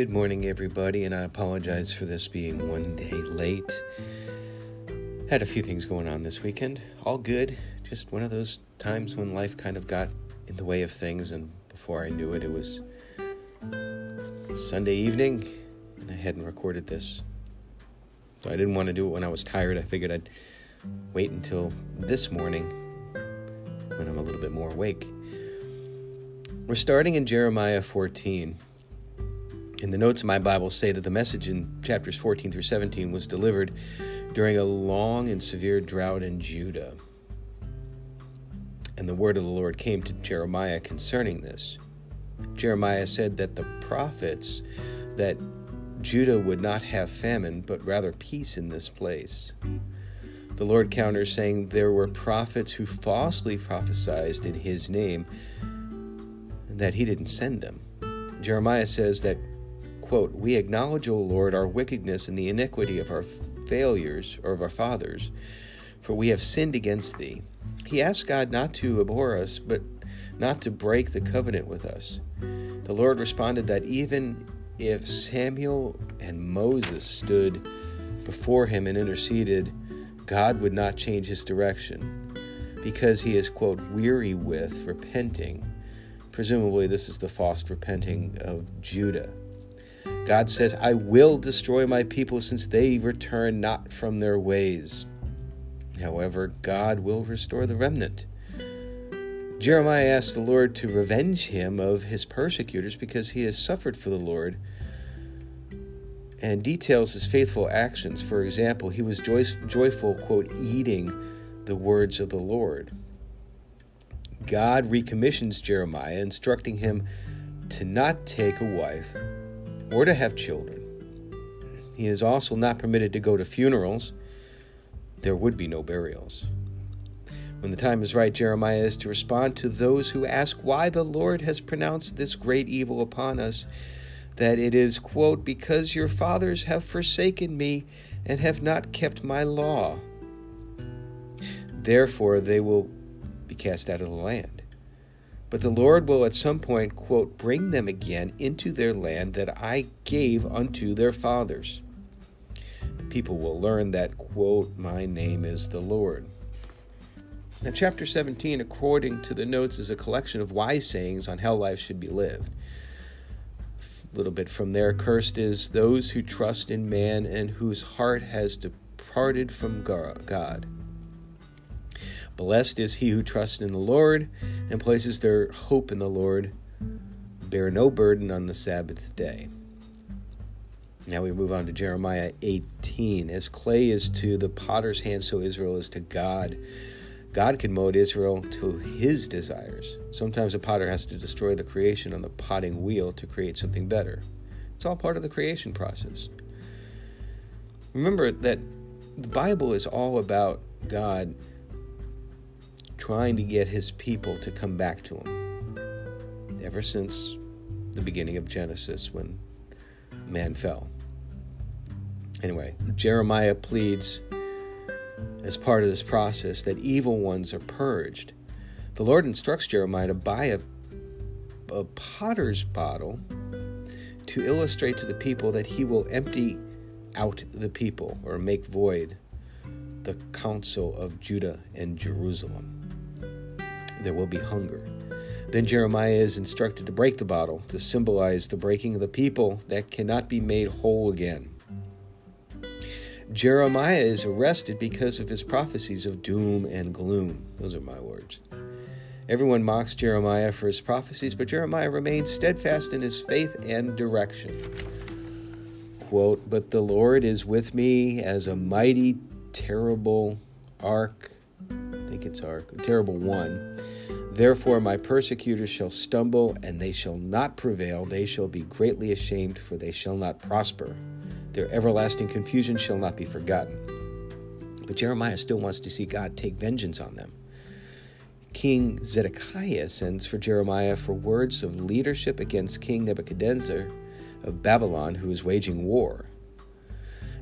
Good morning, everybody, and I apologize for this being one day late. Had a few things going on this weekend. All good. Just one of those times when life kind of got in the way of things, and before I knew it, it was Sunday evening, and I hadn't recorded this. So I didn't want to do it when I was tired. I figured I'd wait until this morning when I'm a little bit more awake. We're starting in Jeremiah 14. In the notes of my Bible say that the message in chapters 14 through 17 was delivered during a long and severe drought in Judah. And the word of the Lord came to Jeremiah concerning this. Jeremiah said that the prophets that Judah would not have famine, but rather peace in this place. The Lord counters, saying there were prophets who falsely prophesied in his name that he didn't send them. Jeremiah says that, quote, We acknowledge, O Lord, our wickedness and the iniquity of our failures or of our fathers, for we have sinned against thee. He asked God not to abhor us, but not to break the covenant with us. The Lord responded that even if Samuel and Moses stood before him and interceded, God would not change his direction because he is, quote, weary with repenting Presumably, this is the false repenting of Judah. God says, I will destroy my people since they return not from their ways. However, God will restore the remnant. Jeremiah asks the Lord to revenge him of his persecutors because he has suffered for the Lord and details his faithful actions. For example, he was joyful, quote, eating the words of the Lord. God recommissions Jeremiah, instructing him to not take a wife or to have children. He is also not permitted to go to funerals. There would be no burials. When the time is right, Jeremiah is to respond to those who ask why the Lord has pronounced this great evil upon us, that it is, quote, because your fathers have forsaken me and have not kept my law. Therefore, they will be cast out of the land. But the Lord will at some point, quote, bring them again into their land that I gave unto their fathers. The people will learn that, quote, my name is the Lord. Now, chapter 17, according to the notes, is a collection of wise sayings on how life should be lived. A little bit from there, cursed is those who trust in man and whose heart has departed from God. Blessed is he who trusts in the Lord and places their hope in the Lord. Bear no burden on the Sabbath day. Now we move on to Jeremiah 18. As clay is to the potter's hand, so Israel is to God. God can mold Israel to his desires. Sometimes a potter has to destroy the creation on the potting wheel to create something better. It's all part of the creation process. Remember that the Bible is all about God trying to get his people to come back to him ever since the beginning of Genesis when man fell. Anyway, Jeremiah pleads as part of this process that evil ones are purged. The Lord instructs Jeremiah to buy a, a potter's bottle to illustrate to the people that he will empty out the people or make void the counsel of Judah and Jerusalem there will be hunger. Then Jeremiah is instructed to break the bottle to symbolize the breaking of the people that cannot be made whole again. Jeremiah is arrested because of his prophecies of doom and gloom. Those are my words. Everyone mocks Jeremiah for his prophecies, but Jeremiah remains steadfast in his faith and direction. Quote, But the Lord is with me as a mighty, terrible ark. I think it's ark, a terrible one Therefore, my persecutors shall stumble, and they shall not prevail. They shall be greatly ashamed, for they shall not prosper. Their everlasting confusion shall not be forgotten. But Jeremiah still wants to see God take vengeance on them. King Zedekiah sends for Jeremiah for words of leadership against King Nebuchadnezzar of Babylon, who is waging war.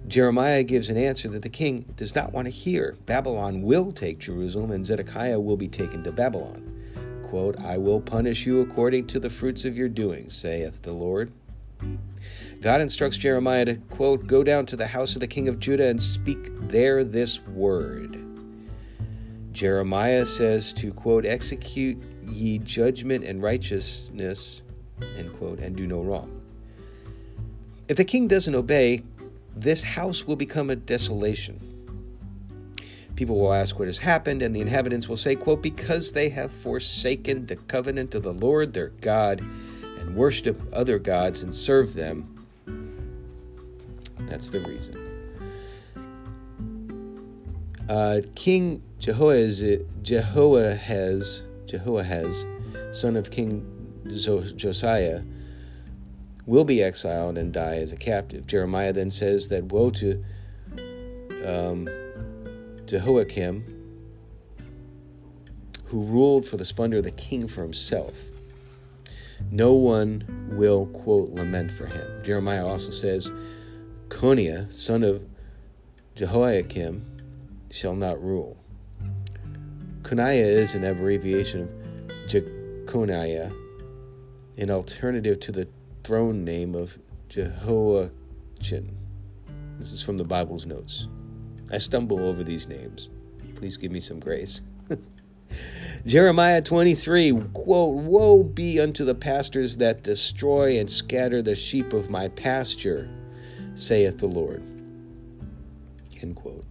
Jeremiah gives an answer that the king does not want to hear. Babylon will take Jerusalem, and Zedekiah will be taken to Babylon quote, I will punish you according to the fruits of your doings, saith the Lord. God instructs Jeremiah to, quote, go down to the house of the king of Judah and speak there this word. Jeremiah says to, quote, execute ye judgment and righteousness, end quote, and do no wrong. If the king doesn't obey, this house will become a desolation. People will ask what has happened, and the inhabitants will say, quote, Because they have forsaken the covenant of the Lord their God and worship other gods and serve them. That's the reason. Uh, King Jehoahaz, Jehoahaz, Jehoahaz, son of King Josiah, will be exiled and die as a captive. Jeremiah then says that woe to um, Jehoiakim, who ruled for the splendor of the king for himself. No one will, quote, lament for him. Jeremiah also says, Coniah, son of Jehoiakim, shall not rule. Coniah is an abbreviation of Jeconiah, an alternative to the throne name of Jehoiachin. This is from the Bible's notes. I stumble over these names. Please give me some grace. Jeremiah 23, quote, Woe be unto the pastors that destroy and scatter the sheep of my pasture, saith the Lord. End quote.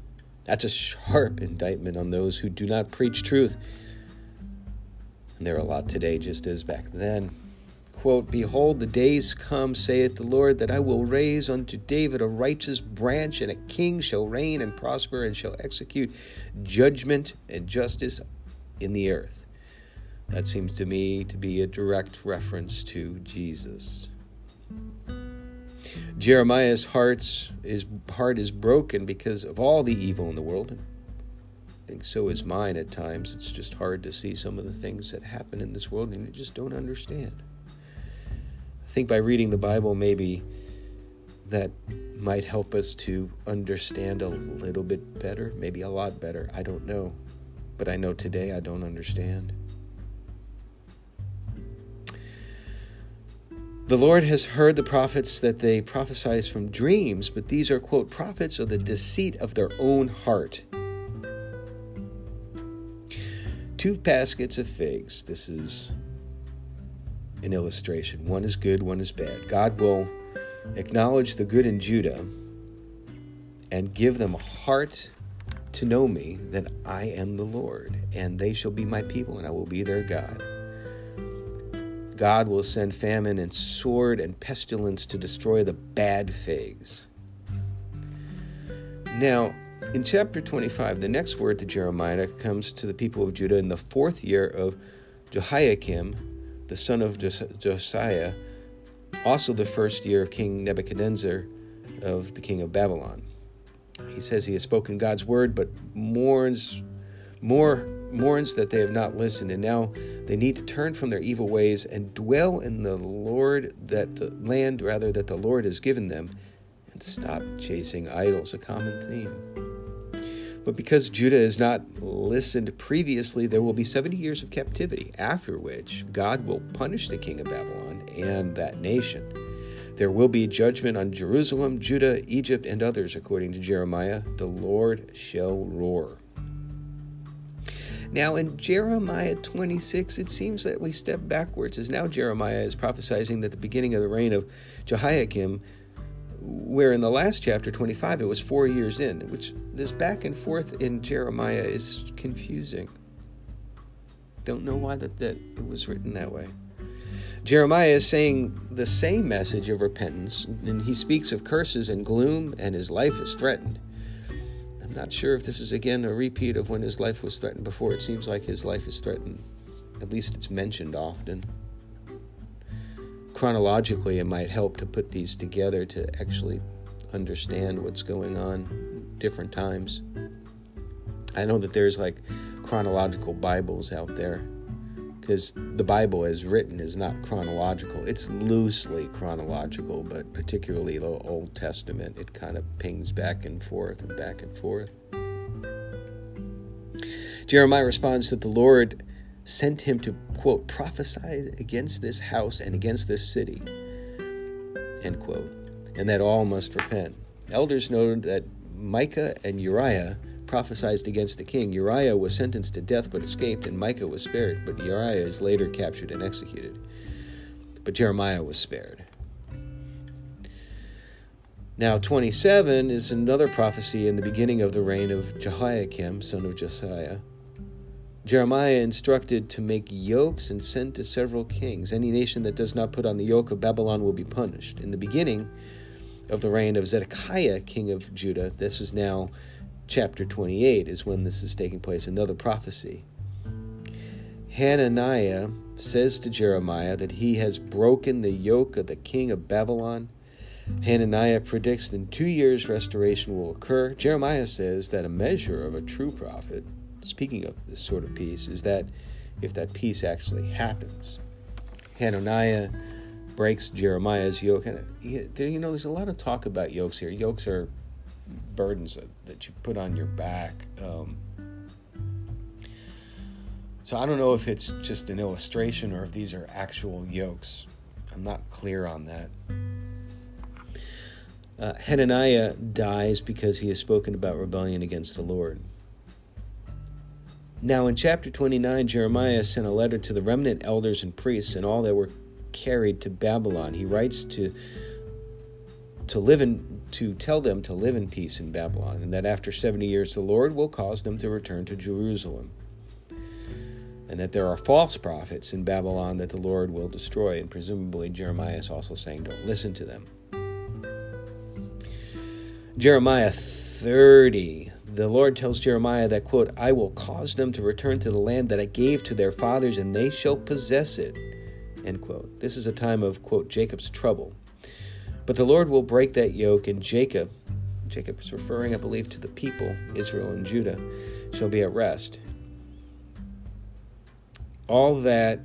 That's a sharp indictment on those who do not preach truth. And there are a lot today, just as back then quote, Behold, the days come, saith the Lord, that I will raise unto David a righteous branch, and a king shall reign and prosper, and shall execute judgment and justice in the earth. That seems to me to be a direct reference to Jesus. Jeremiah's heart's, his heart is broken because of all the evil in the world. I think so is mine at times. It's just hard to see some of the things that happen in this world and you just don't understand think by reading the Bible, maybe that might help us to understand a little bit better, maybe a lot better. I don't know. But I know today I don't understand. The Lord has heard the prophets that they prophesize from dreams, but these are, quote, prophets of the deceit of their own heart. Two baskets of figs. This is an illustration. One is good, one is bad. God will acknowledge the good in Judah and give them a heart to know me that I am the Lord, and they shall be my people, and I will be their God. God will send famine and sword and pestilence to destroy the bad figs. Now, in chapter 25, the next word to Jeremiah comes to the people of Judah in the fourth year of Jehoiakim, the son of Josiah, also the first year of King Nebuchadnezzar of the king of Babylon. He says he has spoken God's word, but mourns more mourns that they have not listened, and now they need to turn from their evil ways and dwell in the Lord that the land rather that the Lord has given them, and stop chasing idols, a common theme. But because Judah has not listened previously, there will be 70 years of captivity, after which God will punish the king of Babylon and that nation. There will be judgment on Jerusalem, Judah, Egypt, and others, according to Jeremiah. The Lord shall roar. Now, in Jeremiah 26, it seems that we step backwards, as now Jeremiah is prophesying that the beginning of the reign of Jehoiakim where in the last chapter 25 it was four years in which this back and forth in jeremiah is confusing. Don't know why that, that it was written that way. Jeremiah is saying the same message of repentance and he speaks of curses and gloom and his life is threatened. I'm not sure if this is again a repeat of when his life was threatened before. It seems like his life is threatened at least it's mentioned often chronologically, it might help to put these together to actually understand what's going on different times. I know that there's like chronological Bibles out there because the Bible as written is not chronological. It's loosely chronological, but particularly the Old Testament, it kind of pings back and forth and back and forth. Jeremiah responds that the Lord sent him to, quote, prophesy against this house and against this city, end quote. and that all must repent. Elders noted that Micah and Uriah prophesied against the king. Uriah was sentenced to death but escaped, and Micah was spared, but Uriah is later captured and executed. But Jeremiah was spared. Now, 27 is another prophecy in the beginning of the reign of Jehoiakim, son of Josiah. Jeremiah instructed to make yokes and send to several kings. Any nation that does not put on the yoke of Babylon will be punished. In the beginning of the reign of Zedekiah, king of Judah, this is now chapter 28, is when this is taking place, another prophecy. Hananiah says to Jeremiah that he has broken the yoke of the king of Babylon Hananiah predicts in two years restoration will occur. Jeremiah says that a measure of a true prophet, speaking of this sort of peace, is that if that peace actually happens. Hananiah breaks Jeremiah's yoke. And you know, there's a lot of talk about yokes here. Yokes are burdens that, you put on your back. Um, so I don't know if it's just an illustration or if these are actual yokes. I'm not clear on that. Uh, Hananiah dies because he has spoken about rebellion against the Lord. Now, in chapter 29, Jeremiah sent a letter to the remnant elders and priests and all that were carried to Babylon. He writes to to live in to tell them to live in peace in Babylon, and that after 70 years the Lord will cause them to return to Jerusalem. And that there are false prophets in Babylon that the Lord will destroy. And presumably Jeremiah is also saying, Don't listen to them. Jeremiah 30. The Lord tells Jeremiah that, quote, I will cause them to return to the land that I gave to their fathers, and they shall possess it, end quote. This is a time of, quote, Jacob's trouble. But the Lord will break that yoke, and Jacob, Jacob is referring, I believe, to the people, Israel and Judah, shall be at rest. All that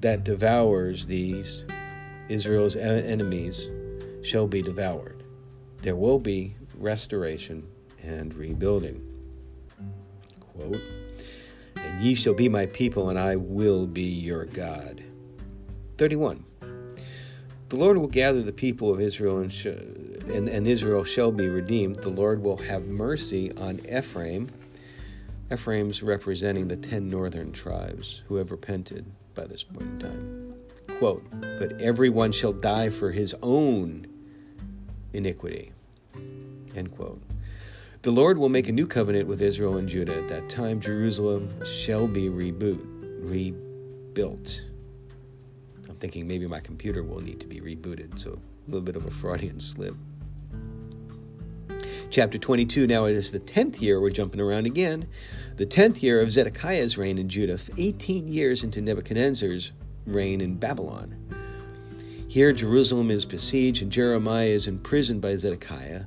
that devours these Israel's enemies shall be devoured there will be restoration and rebuilding. Quote, and ye shall be my people, and I will be your God. 31. The Lord will gather the people of Israel, and, sh- and, and Israel shall be redeemed. The Lord will have mercy on Ephraim. Ephraim's representing the ten northern tribes who have repented by this point in time. Quote, But everyone shall die for his own iniquity. End quote. The Lord will make a new covenant with Israel and Judah. At that time, Jerusalem shall be reboot, rebuilt. I'm thinking maybe my computer will need to be rebooted, so a little bit of a Freudian slip. Chapter 22, now it is the 10th year, we're jumping around again, the 10th year of Zedekiah's reign in Judah, 18 years into Nebuchadnezzar's reign in Babylon. Here, Jerusalem is besieged, and Jeremiah is imprisoned by Zedekiah.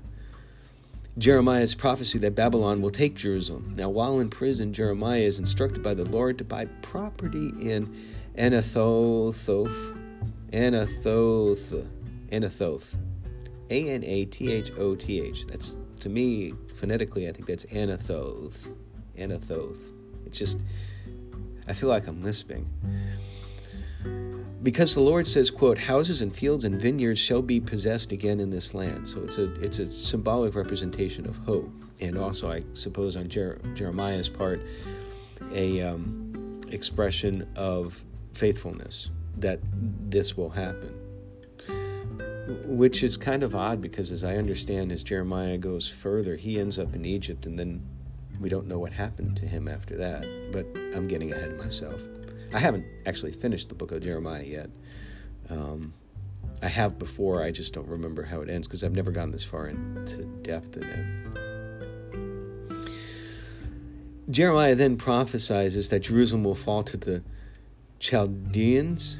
Jeremiah's prophecy that Babylon will take Jerusalem. Now, while in prison, Jeremiah is instructed by the Lord to buy property in Anathoth, Anathoth, Anathoth, A N A T H O T H. That's to me phonetically, I think that's Anathoth, Anathoth. It's just, I feel like I'm lisping because the Lord says, quote, houses and fields and vineyards shall be possessed again in this land. So it's a it's a symbolic representation of hope, and also I suppose on Jer- Jeremiah's part, a um, expression of faithfulness that this will happen. Which is kind of odd because, as I understand, as Jeremiah goes further, he ends up in Egypt, and then we don't know what happened to him after that. But I'm getting ahead of myself. I haven't actually finished the book of Jeremiah yet. Um, I have before, I just don't remember how it ends because I've never gotten this far into depth in it. Jeremiah then prophesies that Jerusalem will fall to the Chaldeans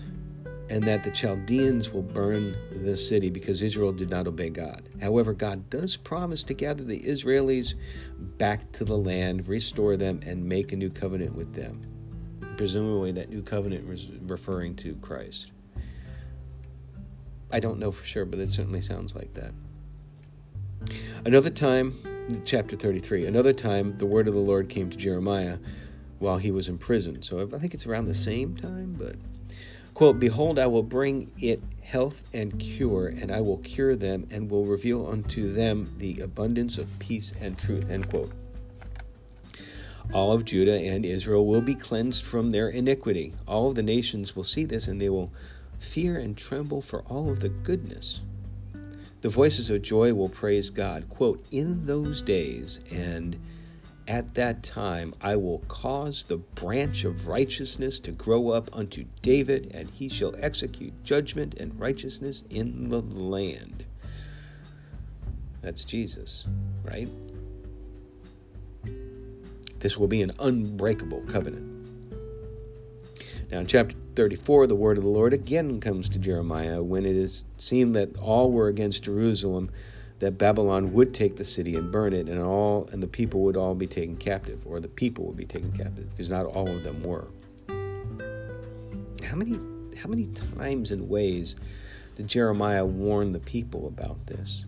and that the Chaldeans will burn the city because Israel did not obey God. However, God does promise to gather the Israelis back to the land, restore them, and make a new covenant with them. Presumably, that new covenant was referring to Christ. I don't know for sure, but it certainly sounds like that. Another time, chapter 33, another time the word of the Lord came to Jeremiah while he was in prison. So I think it's around the same time, but Quote, Behold, I will bring it health and cure, and I will cure them and will reveal unto them the abundance of peace and truth. End quote. All of Judah and Israel will be cleansed from their iniquity. All of the nations will see this, and they will fear and tremble for all of the goodness. The voices of joy will praise God. Quote, In those days and at that time I will cause the branch of righteousness to grow up unto David, and he shall execute judgment and righteousness in the land. That's Jesus, right? This will be an unbreakable covenant. Now, in chapter 34, the word of the Lord again comes to Jeremiah when it is seemed that all were against Jerusalem, that Babylon would take the city and burn it, and all and the people would all be taken captive, or the people would be taken captive, because not all of them were. How many how many times and ways did Jeremiah warn the people about this?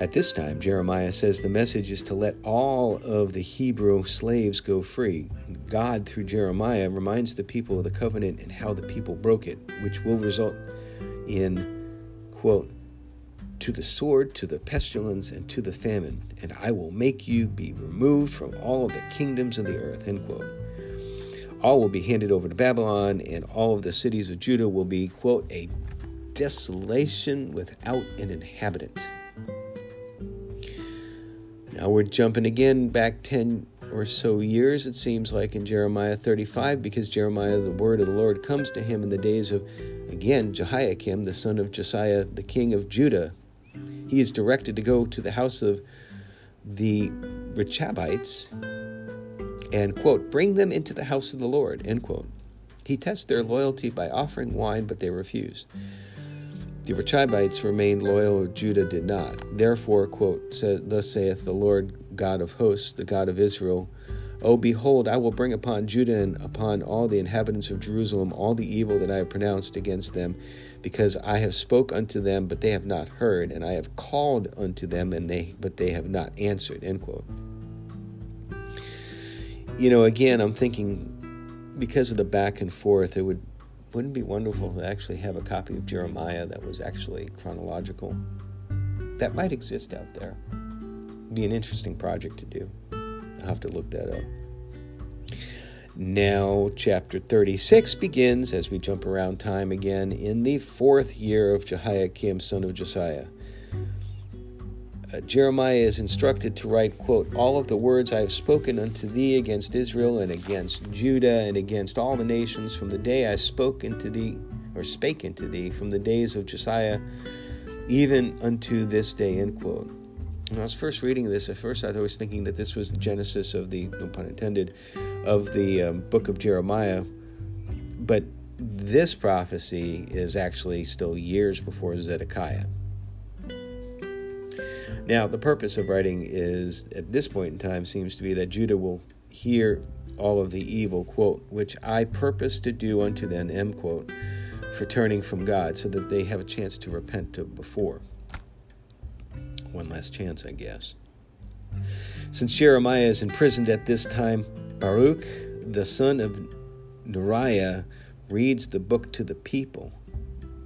At this time, Jeremiah says the message is to let all of the Hebrew slaves go free. God, through Jeremiah, reminds the people of the covenant and how the people broke it, which will result in, quote, to the sword, to the pestilence, and to the famine, and I will make you be removed from all of the kingdoms of the earth, end quote. All will be handed over to Babylon, and all of the cities of Judah will be, quote, a desolation without an inhabitant. Now we're jumping again back 10 or so years, it seems like, in Jeremiah 35, because Jeremiah, the word of the Lord, comes to him in the days of, again, Jehoiakim, the son of Josiah, the king of Judah. He is directed to go to the house of the Rechabites and, quote, bring them into the house of the Lord, end quote. He tests their loyalty by offering wine, but they refused. The Rechabites remained loyal, Judah did not. Therefore, quote, thus saith the Lord God of hosts, the God of Israel, O behold, I will bring upon Judah and upon all the inhabitants of Jerusalem all the evil that I have pronounced against them, because I have spoke unto them, but they have not heard, and I have called unto them, and they but they have not answered. End quote. You know, again, I'm thinking because of the back and forth, it would wouldn't it be wonderful to actually have a copy of Jeremiah that was actually chronological? That might exist out there. It'd be an interesting project to do. I'll have to look that up. Now, chapter 36 begins as we jump around time again in the fourth year of Jehoiakim, son of Josiah uh, Jeremiah is instructed to write, quote, All of the words I have spoken unto thee against Israel and against Judah and against all the nations from the day I spoke unto thee, or spake unto thee, from the days of Josiah, even unto this day, end quote. When I was first reading this, at first I was thinking that this was the genesis of the, no pun intended, of the um, book of Jeremiah. But this prophecy is actually still years before Zedekiah. Now, the purpose of writing is, at this point in time, seems to be that Judah will hear all of the evil, quote, which I purpose to do unto them, end quote, for turning from God, so that they have a chance to repent to before. One last chance, I guess. Since Jeremiah is imprisoned at this time, Baruch, the son of Neriah, reads the book to the people.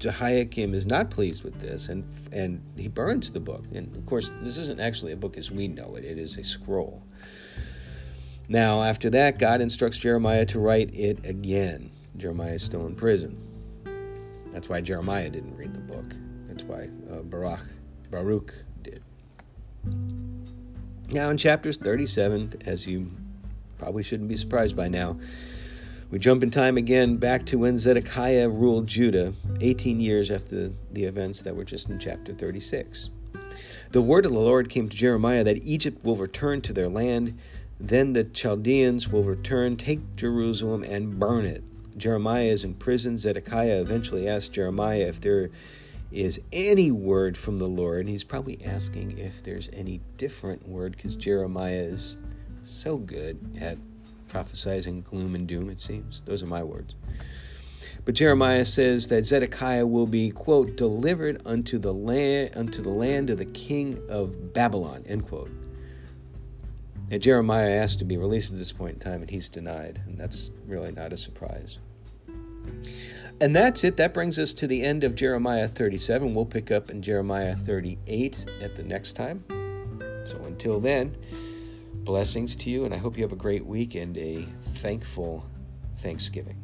Jehoiakim is not pleased with this, and and he burns the book. And of course, this isn't actually a book as we know it; it is a scroll. Now, after that, God instructs Jeremiah to write it again. Jeremiah is still in prison. That's why Jeremiah didn't read the book. That's why uh, Baruch, Baruch did. Now, in chapters 37, as you probably shouldn't be surprised by now, we jump in time again back to when Zedekiah ruled Judah, 18 years after the events that were just in chapter 36. The word of the Lord came to Jeremiah that Egypt will return to their land, then the Chaldeans will return, take Jerusalem, and burn it. Jeremiah is in prison. Zedekiah eventually asks Jeremiah if there is any word from the Lord. And He's probably asking if there's any different word because Jeremiah is so good at prophesizing gloom and doom, it seems. Those are my words. But Jeremiah says that Zedekiah will be, quote, delivered unto the land unto the land of the king of Babylon, end quote. And Jeremiah asked to be released at this point in time, and he's denied, and that's really not a surprise. And that's it. That brings us to the end of Jeremiah 37. We'll pick up in Jeremiah 38 at the next time. So until then, blessings to you, and I hope you have a great week and a thankful Thanksgiving.